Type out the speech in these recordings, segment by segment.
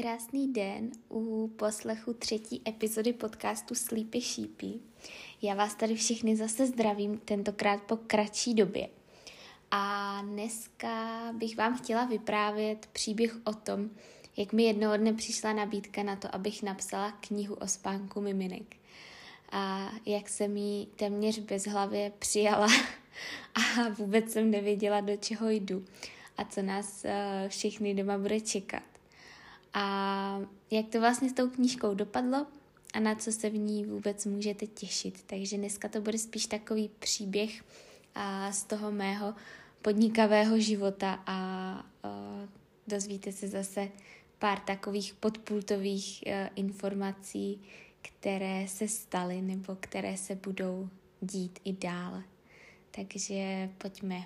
Krásný den u poslechu třetí epizody podcastu Sleepy Sheepy. Já vás tady všechny zase zdravím, tentokrát po kratší době. A dneska bych vám chtěla vyprávět příběh o tom, jak mi jednoho dne přišla nabídka na to, abych napsala knihu o spánku miminek. A jak jsem ji téměř bez hlavě přijala a vůbec jsem nevěděla, do čeho jdu a co nás eh, všechny doma bude čekat. A jak to vlastně s tou knížkou dopadlo a na co se v ní vůbec můžete těšit. Takže dneska to bude spíš takový příběh a z toho mého podnikavého života a, a dozvíte se zase pár takových podpultových uh, informací, které se staly nebo které se budou dít i dále. Takže pojďme,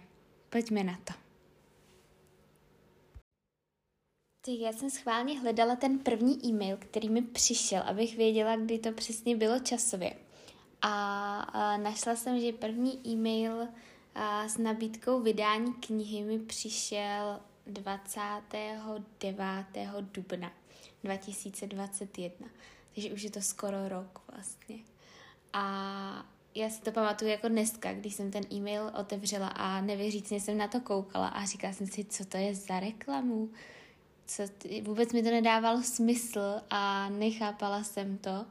pojďme na to. Tak já jsem schválně hledala ten první e-mail, který mi přišel, abych věděla, kdy to přesně bylo časově. A, našla jsem, že první e-mail s nabídkou vydání knihy mi přišel 29. dubna 2021. Takže už je to skoro rok vlastně. A já si to pamatuju jako dneska, když jsem ten e-mail otevřela a nevěřícně jsem na to koukala a říkala jsem si, co to je za reklamu co, vůbec mi to nedávalo smysl a nechápala jsem to,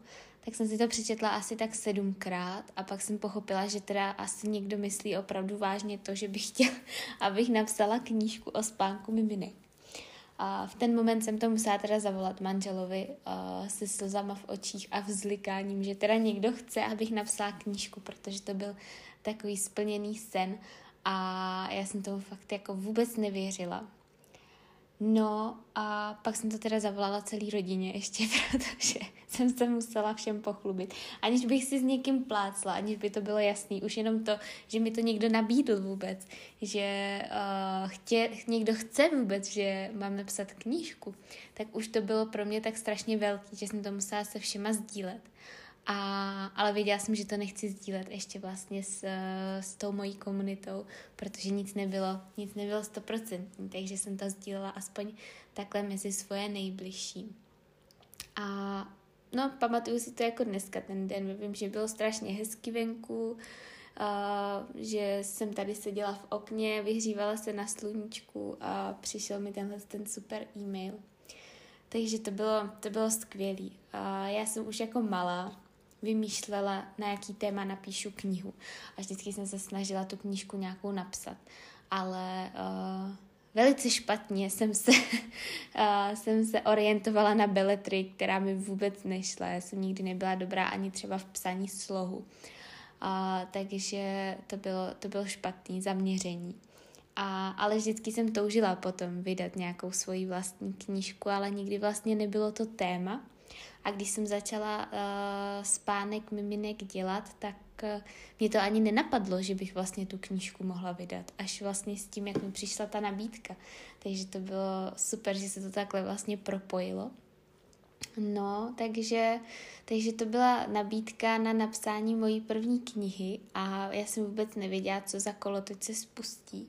tak jsem si to přečetla asi tak sedmkrát a pak jsem pochopila, že teda asi někdo myslí opravdu vážně to, že bych chtěl, abych napsala knížku o spánku miminek. A v ten moment jsem to musela teda zavolat manželovi uh, se slzama v očích a vzlikáním, že teda někdo chce, abych napsala knížku, protože to byl takový splněný sen a já jsem tomu fakt jako vůbec nevěřila. No a pak jsem to teda zavolala celý rodině ještě, protože jsem se musela všem pochlubit. Aniž bych si s někým plácla, aniž by to bylo jasný. Už jenom to, že mi to někdo nabídl vůbec, že uh, chtě, někdo chce vůbec, že mám napsat knížku, tak už to bylo pro mě tak strašně velký, že jsem to musela se všema sdílet. A, ale věděla jsem, že to nechci sdílet ještě vlastně s, s tou mojí komunitou, protože nic nebylo, nic nebylo stoprocentní, takže jsem to sdílela aspoň takhle mezi svoje nejbližší. A no, pamatuju si to jako dneska ten den, vím, že bylo strašně hezky venku, uh, že jsem tady seděla v okně, vyhřívala se na sluníčku a přišel mi tenhle ten super e-mail. Takže to bylo, to bylo skvělé. Uh, já jsem už jako malá vymýšlela, na jaký téma napíšu knihu. A vždycky jsem se snažila tu knížku nějakou napsat. Ale uh, velice špatně jsem se, uh, jsem se orientovala na beletry, která mi vůbec nešla. Já jsem nikdy nebyla dobrá ani třeba v psaní slohu. Uh, takže to bylo, to bylo špatné zaměření. A, ale vždycky jsem toužila potom vydat nějakou svoji vlastní knížku, ale nikdy vlastně nebylo to téma. A když jsem začala uh, spánek miminek dělat, tak uh, mě to ani nenapadlo, že bych vlastně tu knížku mohla vydat. Až vlastně s tím, jak mi přišla ta nabídka. Takže to bylo super, že se to takhle vlastně propojilo. No, takže, takže to byla nabídka na napsání mojí první knihy a já jsem vůbec nevěděla, co za kolo teď se spustí.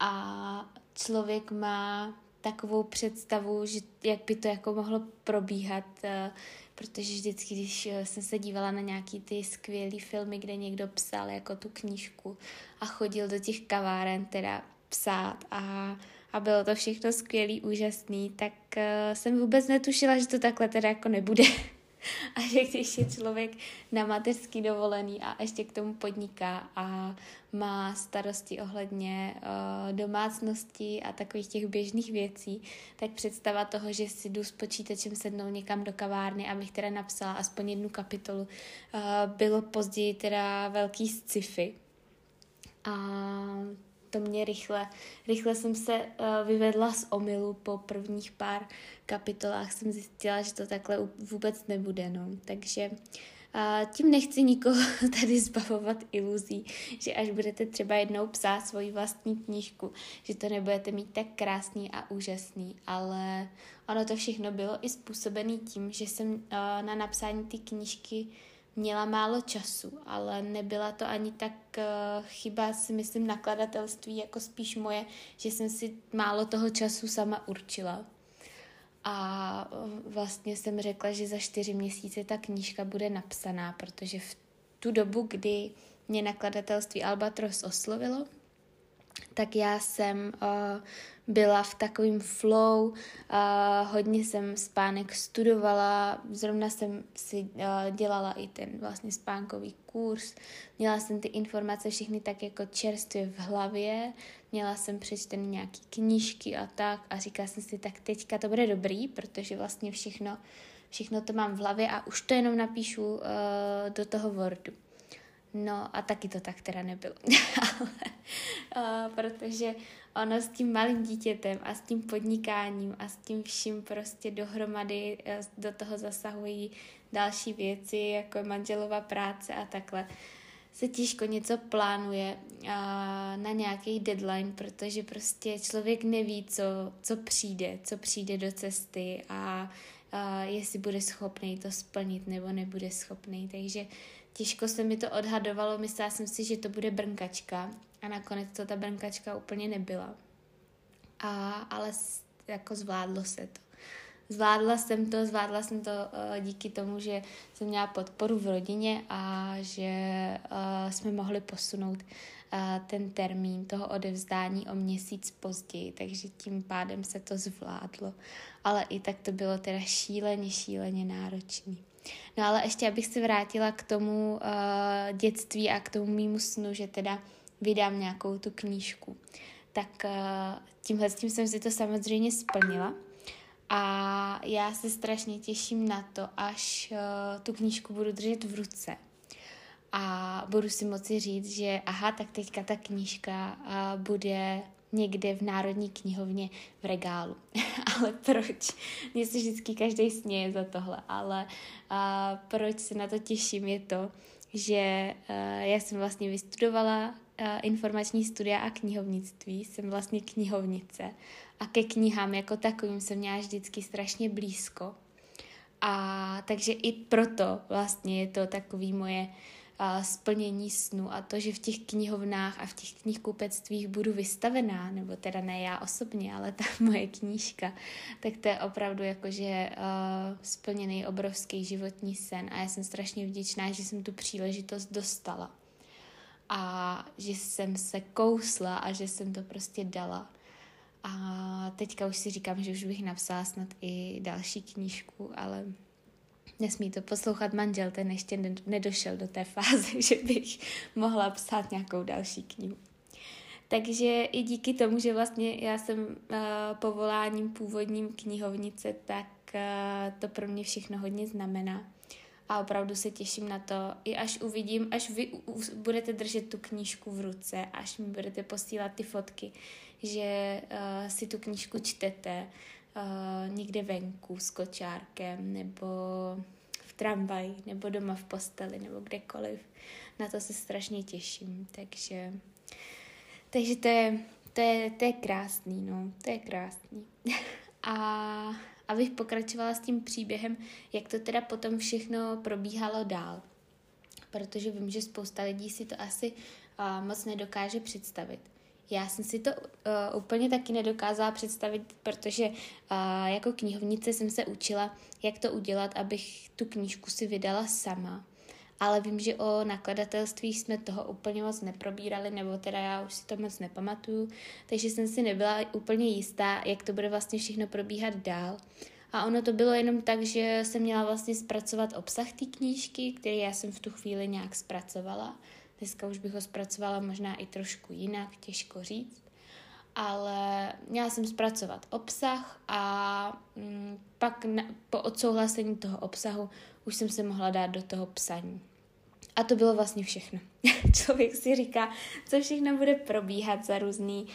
A člověk má takovou představu, že jak by to jako mohlo probíhat, eh, protože vždycky, když eh, jsem se dívala na nějaký ty skvělé filmy, kde někdo psal jako tu knížku a chodil do těch kaváren teda psát a, a bylo to všechno skvělý, úžasný, tak uh, jsem vůbec netušila, že to takhle teda jako nebude. a že když je člověk na mateřský dovolený a ještě k tomu podniká a má starosti ohledně uh, domácnosti a takových těch běžných věcí, tak představa toho, že si jdu s počítačem sednou někam do kavárny, abych teda napsala aspoň jednu kapitolu, uh, bylo později teda velký sci-fi. A to mě rychle, rychle jsem se uh, vyvedla z omylu po prvních pár kapitolách jsem zjistila, že to takhle vůbec nebude, no. Takže tím nechci nikoho tady zbavovat iluzí, že až budete třeba jednou psát svoji vlastní knížku, že to nebudete mít tak krásný a úžasný, ale ono to všechno bylo i způsobené tím, že jsem uh, na napsání ty knížky měla málo času, ale nebyla to ani tak uh, chyba, si myslím, nakladatelství, jako spíš moje, že jsem si málo toho času sama určila. a vlastně jsem řekla, že za čtyři měsíce ta knížka bude napsaná, protože v tu dobu, kdy mě nakladatelství Albatros oslovilo, tak já jsem uh, byla v takovém flow, uh, hodně jsem spánek studovala, zrovna jsem si uh, dělala i ten vlastně spánkový kurz, měla jsem ty informace všechny tak jako čerstvě v hlavě, měla jsem přečtený nějaký knížky a tak a říkala jsem si, tak teďka to bude dobrý, protože vlastně všechno, všechno to mám v hlavě a už to jenom napíšu uh, do toho Wordu. No a taky to tak teda nebylo. Ale, uh, protože ono s tím malým dítětem a s tím podnikáním a s tím vším prostě dohromady uh, do toho zasahují další věci, jako manželová práce a takhle se těžko něco plánuje uh, na nějaký deadline, protože prostě člověk neví, co, co přijde, co přijde do cesty a uh, jestli bude schopný to splnit nebo nebude schopný. Takže těžko se mi to odhadovalo, myslela jsem si, že to bude brnkačka a nakonec to ta brnkačka úplně nebyla. A, ale jako zvládlo se to. Zvládla jsem to, zvládla jsem to uh, díky tomu, že jsem měla podporu v rodině a že uh, jsme mohli posunout ten termín toho odevzdání o měsíc později, takže tím pádem se to zvládlo. Ale i tak to bylo teda šíleně, šíleně náročný. No ale ještě, abych se vrátila k tomu uh, dětství a k tomu mýmu snu, že teda vydám nějakou tu knížku. Tak uh, tímhle tím jsem si to samozřejmě splnila. A já se strašně těším na to, až uh, tu knížku budu držet v ruce. A budu si moci říct, že aha, tak teďka ta knížka uh, bude někde v Národní knihovně v regálu. ale proč? Mně se vždycky každý směje za tohle, ale uh, proč se na to těším je to, že uh, já jsem vlastně vystudovala uh, informační studia a knihovnictví, jsem vlastně knihovnice a ke knihám jako takovým jsem měla vždycky strašně blízko. A takže i proto vlastně je to takový moje a, splnění snu a to, že v těch knihovnách a v těch knihkupectvích budu vystavená, nebo teda ne já osobně, ale ta moje knížka, tak to je opravdu jakože uh, splněný obrovský životní sen a já jsem strašně vděčná, že jsem tu příležitost dostala a že jsem se kousla a že jsem to prostě dala. A teďka už si říkám, že už bych napsala snad i další knížku, ale nesmí to poslouchat manžel, ten ještě nedošel do té fáze, že bych mohla psát nějakou další knihu. Takže i díky tomu, že vlastně já jsem uh, povoláním původním knihovnice, tak uh, to pro mě všechno hodně znamená. A opravdu se těším na to, i až uvidím, až vy budete držet tu knížku v ruce, až mi budete posílat ty fotky, že uh, si tu knížku čtete uh, někde venku s kočárkem nebo v tramvaji nebo doma v posteli nebo kdekoliv. Na to se strašně těším, takže, takže to je, to je, to je krásný, no, to je krásný. A abych pokračovala s tím příběhem, jak to teda potom všechno probíhalo dál. Protože vím, že spousta lidí si to asi uh, moc nedokáže představit. Já jsem si to uh, úplně taky nedokázala představit, protože uh, jako knihovnice jsem se učila, jak to udělat, abych tu knížku si vydala sama. Ale vím, že o nakladatelství jsme toho úplně moc neprobírali, nebo teda já už si to moc nepamatuju, takže jsem si nebyla úplně jistá, jak to bude vlastně všechno probíhat dál. A ono to bylo jenom tak, že jsem měla vlastně zpracovat obsah té knížky, který já jsem v tu chvíli nějak zpracovala. Dneska už bych ho zpracovala možná i trošku jinak, těžko říct. Ale měla jsem zpracovat obsah a mm, pak na, po odsouhlasení toho obsahu už jsem se mohla dát do toho psaní. A to bylo vlastně všechno. Člověk si říká, co všechno bude probíhat za různé uh,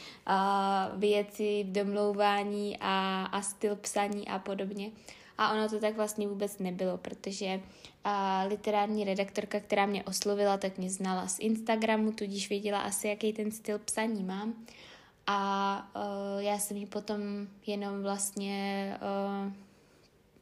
věci, domlouvání a, a styl psaní a podobně. A ono to tak vlastně vůbec nebylo, protože a literární redaktorka, která mě oslovila, tak mě znala z Instagramu, tudíž věděla asi, jaký ten styl psaní mám. A uh, já jsem ji potom jenom vlastně uh,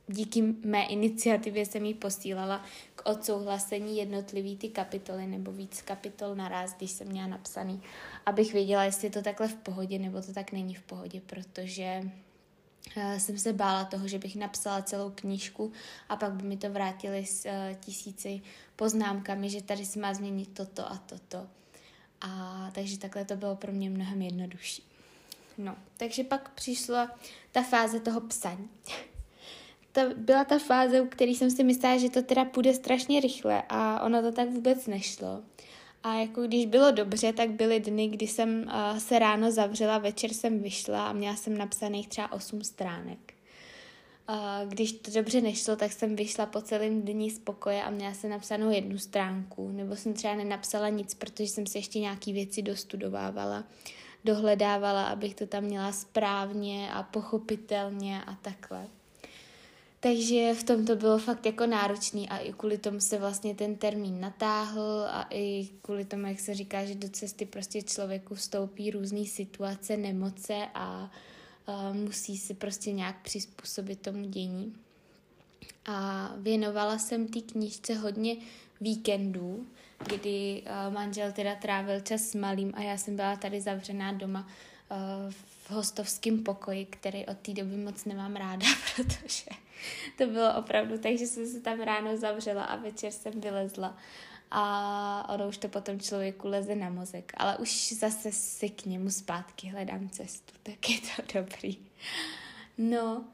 díky mé iniciativě jsem jí posílala k odsouhlasení jednotlivý ty kapitoly nebo víc kapitol naraz, když jsem měla napsaný, abych věděla, jestli je to takhle v pohodě nebo to tak není v pohodě, protože jsem se bála toho, že bych napsala celou knížku a pak by mi to vrátili s uh, tisíci poznámkami, že tady se má změnit toto a toto. A takže takhle to bylo pro mě mnohem jednodušší. No, takže pak přišla ta fáze toho psaní. to byla ta fáze, u které jsem si myslela, že to teda půjde strašně rychle a ono to tak vůbec nešlo. A jako když bylo dobře, tak byly dny, kdy jsem uh, se ráno zavřela, večer jsem vyšla a měla jsem napsaných třeba 8 stránek. Uh, když to dobře nešlo, tak jsem vyšla po celém dní z pokoje a měla jsem napsanou jednu stránku. Nebo jsem třeba nenapsala nic, protože jsem si ještě nějaké věci dostudovávala, dohledávala, abych to tam měla správně a pochopitelně a takhle. Takže v tom to bylo fakt jako náročný a i kvůli tomu se vlastně ten termín natáhl a i kvůli tomu, jak se říká, že do cesty prostě člověku vstoupí různé situace, nemoce a uh, musí se prostě nějak přizpůsobit tomu dění. A věnovala jsem té knížce hodně víkendů, kdy uh, manžel teda trávil čas s malým a já jsem byla tady zavřená doma uh, hostovském pokoji, který od té doby moc nemám ráda, protože to bylo opravdu tak, že jsem se tam ráno zavřela a večer jsem vylezla a ono už to potom člověku leze na mozek. Ale už zase si k němu zpátky hledám cestu, tak je to dobrý. No,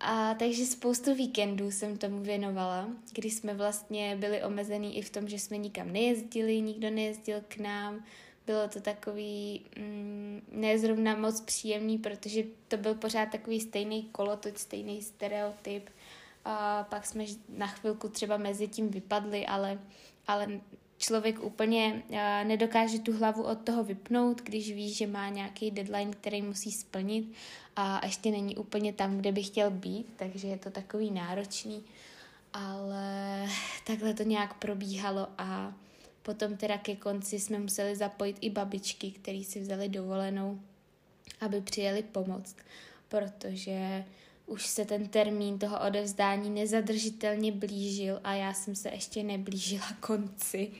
a takže spoustu víkendů jsem tomu věnovala, kdy jsme vlastně byli omezený i v tom, že jsme nikam nejezdili, nikdo nejezdil k nám, bylo to takový mm, nezrovna moc příjemný, protože to byl pořád takový stejný kolotoč, stejný stereotyp. A pak jsme na chvilku třeba mezi tím vypadli, ale, ale člověk úplně nedokáže tu hlavu od toho vypnout, když ví, že má nějaký deadline, který musí splnit a ještě není úplně tam, kde by chtěl být, takže je to takový náročný. Ale takhle to nějak probíhalo a Potom teda ke konci jsme museli zapojit i babičky, které si vzali dovolenou, aby přijeli pomoct, protože už se ten termín toho odevzdání nezadržitelně blížil a já jsem se ještě neblížila konci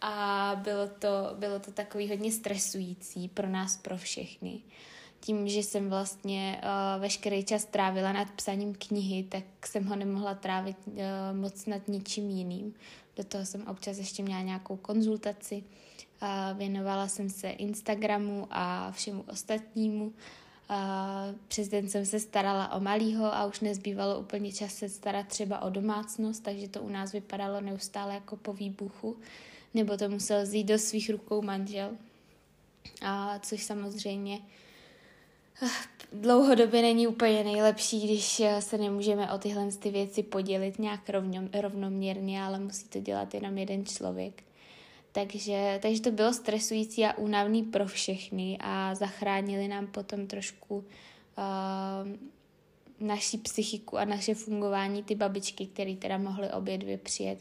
a bylo to, bylo to takový hodně stresující pro nás, pro všechny. Tím, že jsem vlastně uh, veškerý čas trávila nad psaním knihy, tak jsem ho nemohla trávit uh, moc nad ničím jiným. Do toho jsem občas ještě měla nějakou konzultaci. A věnovala jsem se Instagramu a všemu ostatnímu. A přes den jsem se starala o malýho a už nezbývalo úplně čas se starat třeba o domácnost, takže to u nás vypadalo neustále jako po výbuchu. Nebo to musel zjít do svých rukou manžel. A což samozřejmě dlouhodobě není úplně nejlepší, když eh, se nemůžeme o tyhle ty věci podělit nějak rovno, rovnoměrně, ale musí to dělat jenom jeden člověk. Takže, takže to bylo stresující a únavný pro všechny a zachránili nám potom trošku uh, naší psychiku a naše fungování ty babičky, které teda mohly obě dvě přijet.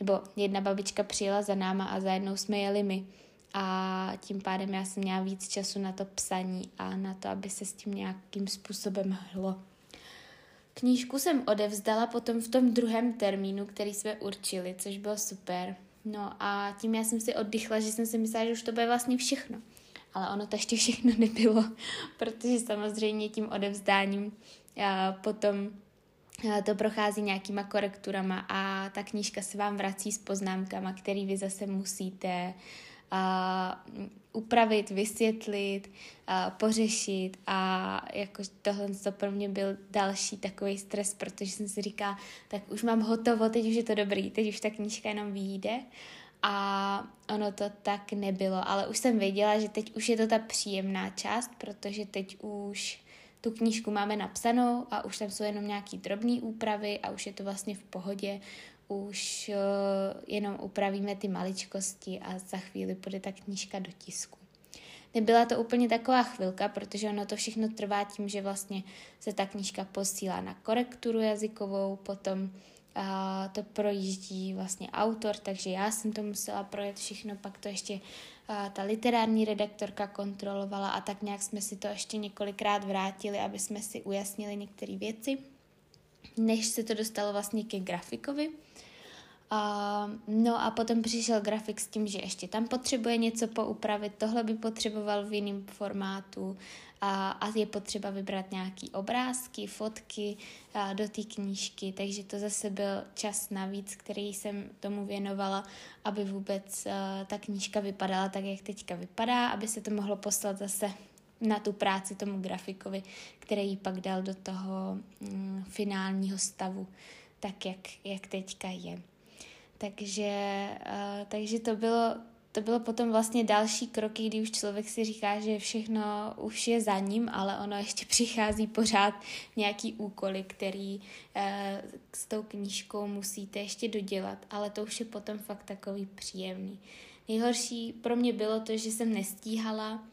Nebo jedna babička přijela za náma a za jednou jsme jeli my a tím pádem já jsem měla víc času na to psaní a na to, aby se s tím nějakým způsobem hlo. Knížku jsem odevzdala potom v tom druhém termínu, který jsme určili, což bylo super. No a tím já jsem si oddychla, že jsem si myslela, že už to bude vlastně všechno. Ale ono to ještě všechno nebylo, protože samozřejmě tím odevzdáním a potom to prochází nějakýma korekturama a ta knížka se vám vrací s poznámkama, který vy zase musíte uh, a upravit, vysvětlit, a pořešit a jako tohle to pro mě byl další takový stres, protože jsem si říkala, tak už mám hotovo, teď už je to dobrý, teď už ta knížka jenom vyjde. A ono to tak nebylo, ale už jsem věděla, že teď už je to ta příjemná část, protože teď už tu knížku máme napsanou a už tam jsou jenom nějaký drobné úpravy a už je to vlastně v pohodě, už uh, jenom upravíme ty maličkosti a za chvíli půjde ta knížka do tisku. Nebyla to úplně taková chvilka, protože ono to všechno trvá tím, že vlastně se ta knížka posílá na korekturu jazykovou, potom a to projíždí vlastně autor, takže já jsem to musela projet všechno, pak to ještě a ta literární redaktorka kontrolovala a tak nějak jsme si to ještě několikrát vrátili, aby jsme si ujasnili některé věci, než se to dostalo vlastně ke grafikovi. Uh, no a potom přišel grafik s tím, že ještě tam potřebuje něco poupravit, tohle by potřeboval v jiném formátu. A, a je potřeba vybrat nějaký obrázky, fotky a, do té knížky, takže to zase byl čas navíc, který jsem tomu věnovala, aby vůbec a, ta knížka vypadala tak, jak teďka vypadá, aby se to mohlo poslat zase na tu práci tomu grafikovi, který ji pak dal do toho mm, finálního stavu, tak jak, jak teďka je. Takže, uh, takže to bylo to bylo potom vlastně další kroky, kdy už člověk si říká, že všechno už je za ním, ale ono ještě přichází pořád nějaký úkoly, který eh, s tou knížkou musíte ještě dodělat, ale to už je potom fakt takový příjemný. Nejhorší pro mě bylo to, že jsem nestíhala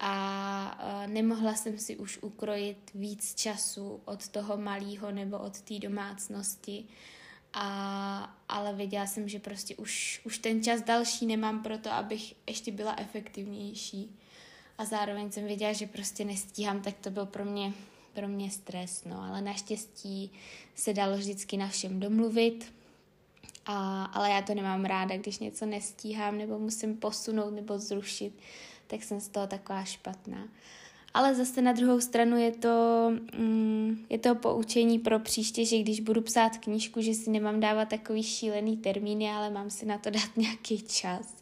a eh, nemohla jsem si už ukrojit víc času od toho malého nebo od té domácnosti a, ale věděla jsem, že prostě už, už ten čas další nemám pro to, abych ještě byla efektivnější. A zároveň jsem věděla, že prostě nestíhám, tak to byl pro mě, pro mě stres. No, ale naštěstí se dalo vždycky na všem domluvit. A, ale já to nemám ráda, když něco nestíhám nebo musím posunout nebo zrušit, tak jsem z toho taková špatná. Ale zase na druhou stranu je to, mm, je to poučení pro příště, že když budu psát knížku, že si nemám dávat takový šílený termíny, ale mám si na to dát nějaký čas.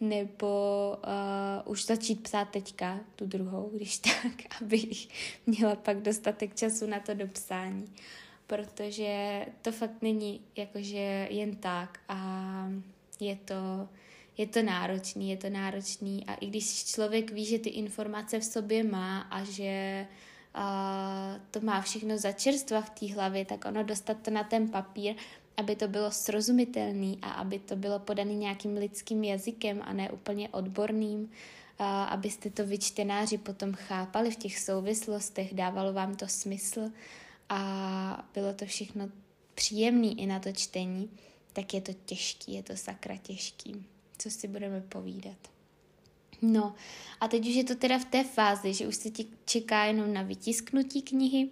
Nebo uh, už začít psát teďka tu druhou, když tak, abych měla pak dostatek času na to dopsání. Protože to fakt není jakože jen tak a je to je to náročný, je to náročný. A i když člověk ví, že ty informace v sobě má a že a to má všechno za čerstva v té hlavě, tak ono dostat to na ten papír, aby to bylo srozumitelný a aby to bylo podané nějakým lidským jazykem a ne úplně odborným, a abyste to vyčtenáři potom chápali v těch souvislostech, dávalo vám to smysl a bylo to všechno příjemný i na to čtení, tak je to těžký, je to sakra těžký co si budeme povídat. No a teď už je to teda v té fázi, že už se ti čeká jenom na vytisknutí knihy,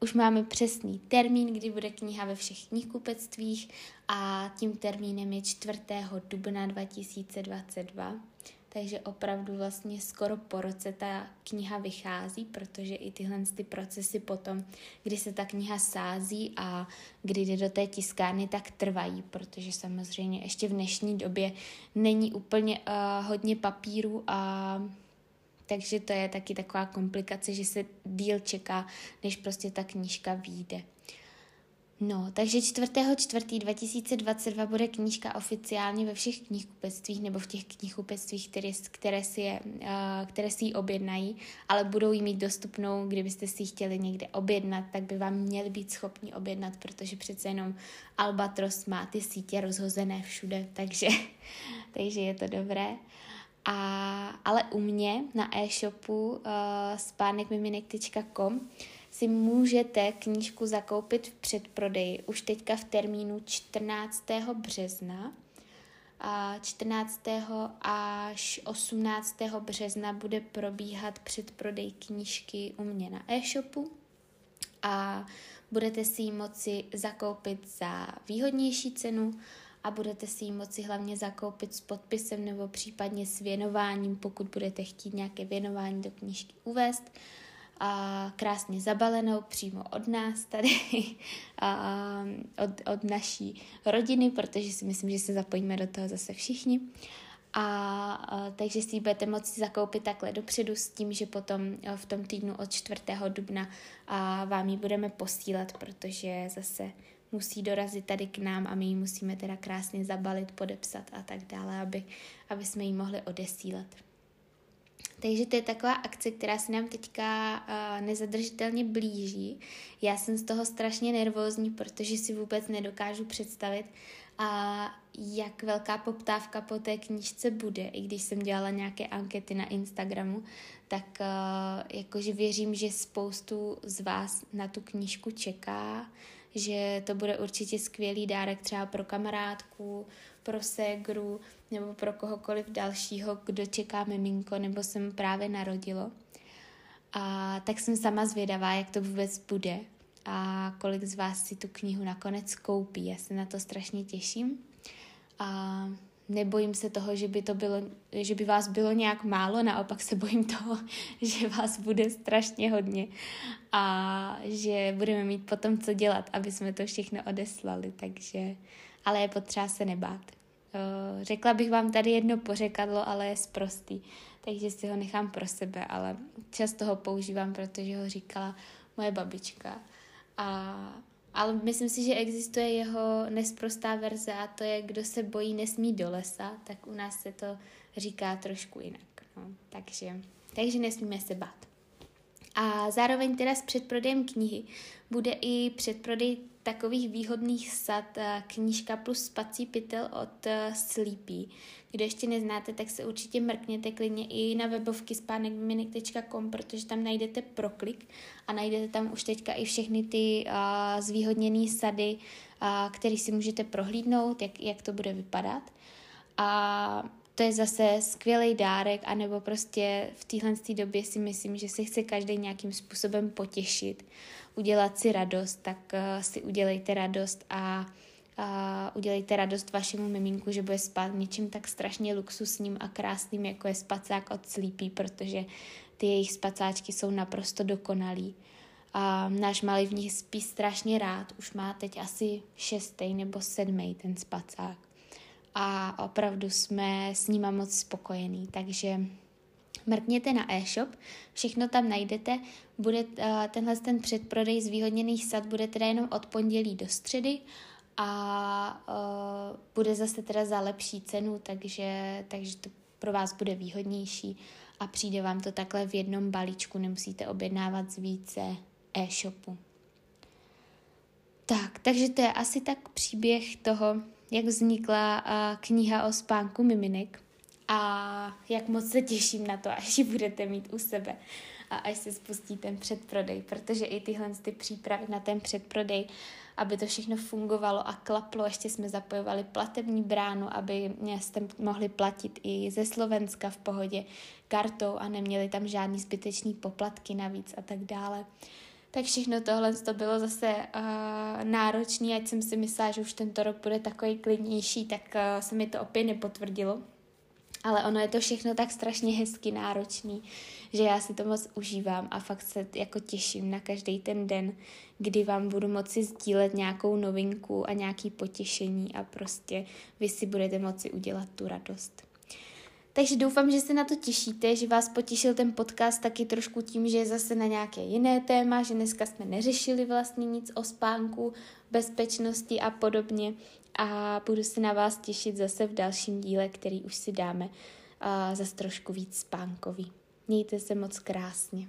už máme přesný termín, kdy bude kniha ve všech knihkupectvích a tím termínem je 4. dubna 2022 takže opravdu vlastně skoro po roce ta kniha vychází, protože i tyhle ty procesy potom, kdy se ta kniha sází a kdy jde do té tiskárny, tak trvají, protože samozřejmě ještě v dnešní době není úplně uh, hodně papíru a takže to je taky taková komplikace, že se díl čeká, než prostě ta knížka vyjde. No, takže 4.4.2022 bude knížka oficiálně ve všech knihkupectvích nebo v těch knihkupectvích, které, které, si je, uh, které si ji objednají, ale budou ji mít dostupnou, kdybyste si ji chtěli někde objednat, tak by vám měli být schopni objednat, protože přece jenom Albatros má ty sítě rozhozené všude, takže, takže je to dobré. A, ale u mě na e-shopu uh, spánekmiminek.com si můžete knížku zakoupit v předprodeji už teďka v termínu 14. března. A 14. až 18. března bude probíhat předprodej knížky u mě na e-shopu a budete si ji moci zakoupit za výhodnější cenu a budete si ji moci hlavně zakoupit s podpisem nebo případně s věnováním, pokud budete chtít nějaké věnování do knížky uvést a krásně zabalenou přímo od nás tady, a od, od naší rodiny, protože si myslím, že se zapojíme do toho zase všichni. A, a takže si ji budete moci zakoupit takhle dopředu s tím, že potom v tom týdnu od 4. dubna a vám ji budeme posílat, protože zase musí dorazit tady k nám a my ji musíme teda krásně zabalit, podepsat a tak dále, aby, aby jsme ji mohli odesílat. Takže to je taková akce, která se nám teďka uh, nezadržitelně blíží. Já jsem z toho strašně nervózní, protože si vůbec nedokážu představit, a jak velká poptávka po té knížce bude, i když jsem dělala nějaké ankety na Instagramu, tak uh, jakože věřím, že spoustu z vás na tu knížku čeká, že to bude určitě skvělý dárek třeba pro kamarádku, pro ségru nebo pro kohokoliv dalšího, kdo čeká miminko nebo se mu právě narodilo. A tak jsem sama zvědavá, jak to vůbec bude a kolik z vás si tu knihu nakonec koupí. Já se na to strašně těším. a nebojím se toho, že by, to bylo, že by vás bylo nějak málo, naopak se bojím toho, že vás bude strašně hodně a že budeme mít potom co dělat, aby jsme to všechno odeslali, takže, ale je potřeba se nebát. Eh, řekla bych vám tady jedno pořekadlo, ale je zprostý, takže si ho nechám pro sebe, ale často ho používám, protože ho říkala moje babička. A ale myslím si, že existuje jeho nesprostá verze a to je, kdo se bojí, nesmí do lesa, tak u nás se to říká trošku jinak. No. Takže, takže nesmíme se bát. A zároveň teda s předprodejem knihy bude i předprodej takových výhodných sad eh, knížka plus spací pytel od eh, Sleepy. Kdo ještě neznáte, tak se určitě mrkněte klidně i na webovky spánekmiminik.com, protože tam najdete proklik a najdete tam už teďka i všechny ty uh, zvýhodněné sady, uh, které si můžete prohlídnout, jak, jak to bude vypadat. A to je zase skvělý dárek, anebo prostě v téhle době si myslím, že si chce každý nějakým způsobem potěšit, udělat si radost, tak uh, si udělejte radost a a udělejte radost vašemu miminku, že bude spát něčím tak strašně luxusním a krásným, jako je spacák od Sleepy, protože ty jejich spacáčky jsou naprosto dokonalý. A náš malý v nich spí strašně rád, už má teď asi šestý nebo sedmý ten spacák. A opravdu jsme s nima moc spokojení, takže mrkněte na e-shop, všechno tam najdete, bude uh, tenhle ten předprodej z výhodněných sad bude teda jenom od pondělí do středy a uh, bude zase teda za lepší cenu, takže, takže to pro vás bude výhodnější a přijde vám to takhle v jednom balíčku, nemusíte objednávat z více e-shopu. Tak, takže to je asi tak příběh toho, jak vznikla kniha o spánku miminek a jak moc se těším na to, až ji budete mít u sebe a až se spustí ten předprodej, protože i tyhle ty přípravy na ten předprodej aby to všechno fungovalo a klaplo. Ještě jsme zapojovali platební bránu, aby jste mohli platit i ze Slovenska v pohodě kartou a neměli tam žádný zbytečný poplatky navíc a tak dále. Tak všechno tohle to bylo zase uh, náročné, ať jsem si myslela, že už tento rok bude takový klidnější, tak uh, se mi to opět nepotvrdilo. Ale ono je to všechno tak strašně hezky náročný, že já si to moc užívám a fakt se jako těším na každý ten den, kdy vám budu moci sdílet nějakou novinku a nějaký potěšení a prostě vy si budete moci udělat tu radost. Takže doufám, že se na to těšíte, že vás potěšil ten podcast taky trošku tím, že je zase na nějaké jiné téma, že dneska jsme neřešili vlastně nic o spánku, bezpečnosti a podobně a budu se na vás těšit zase v dalším díle, který už si dáme uh, zase trošku víc spánkový. Mějte se moc krásně.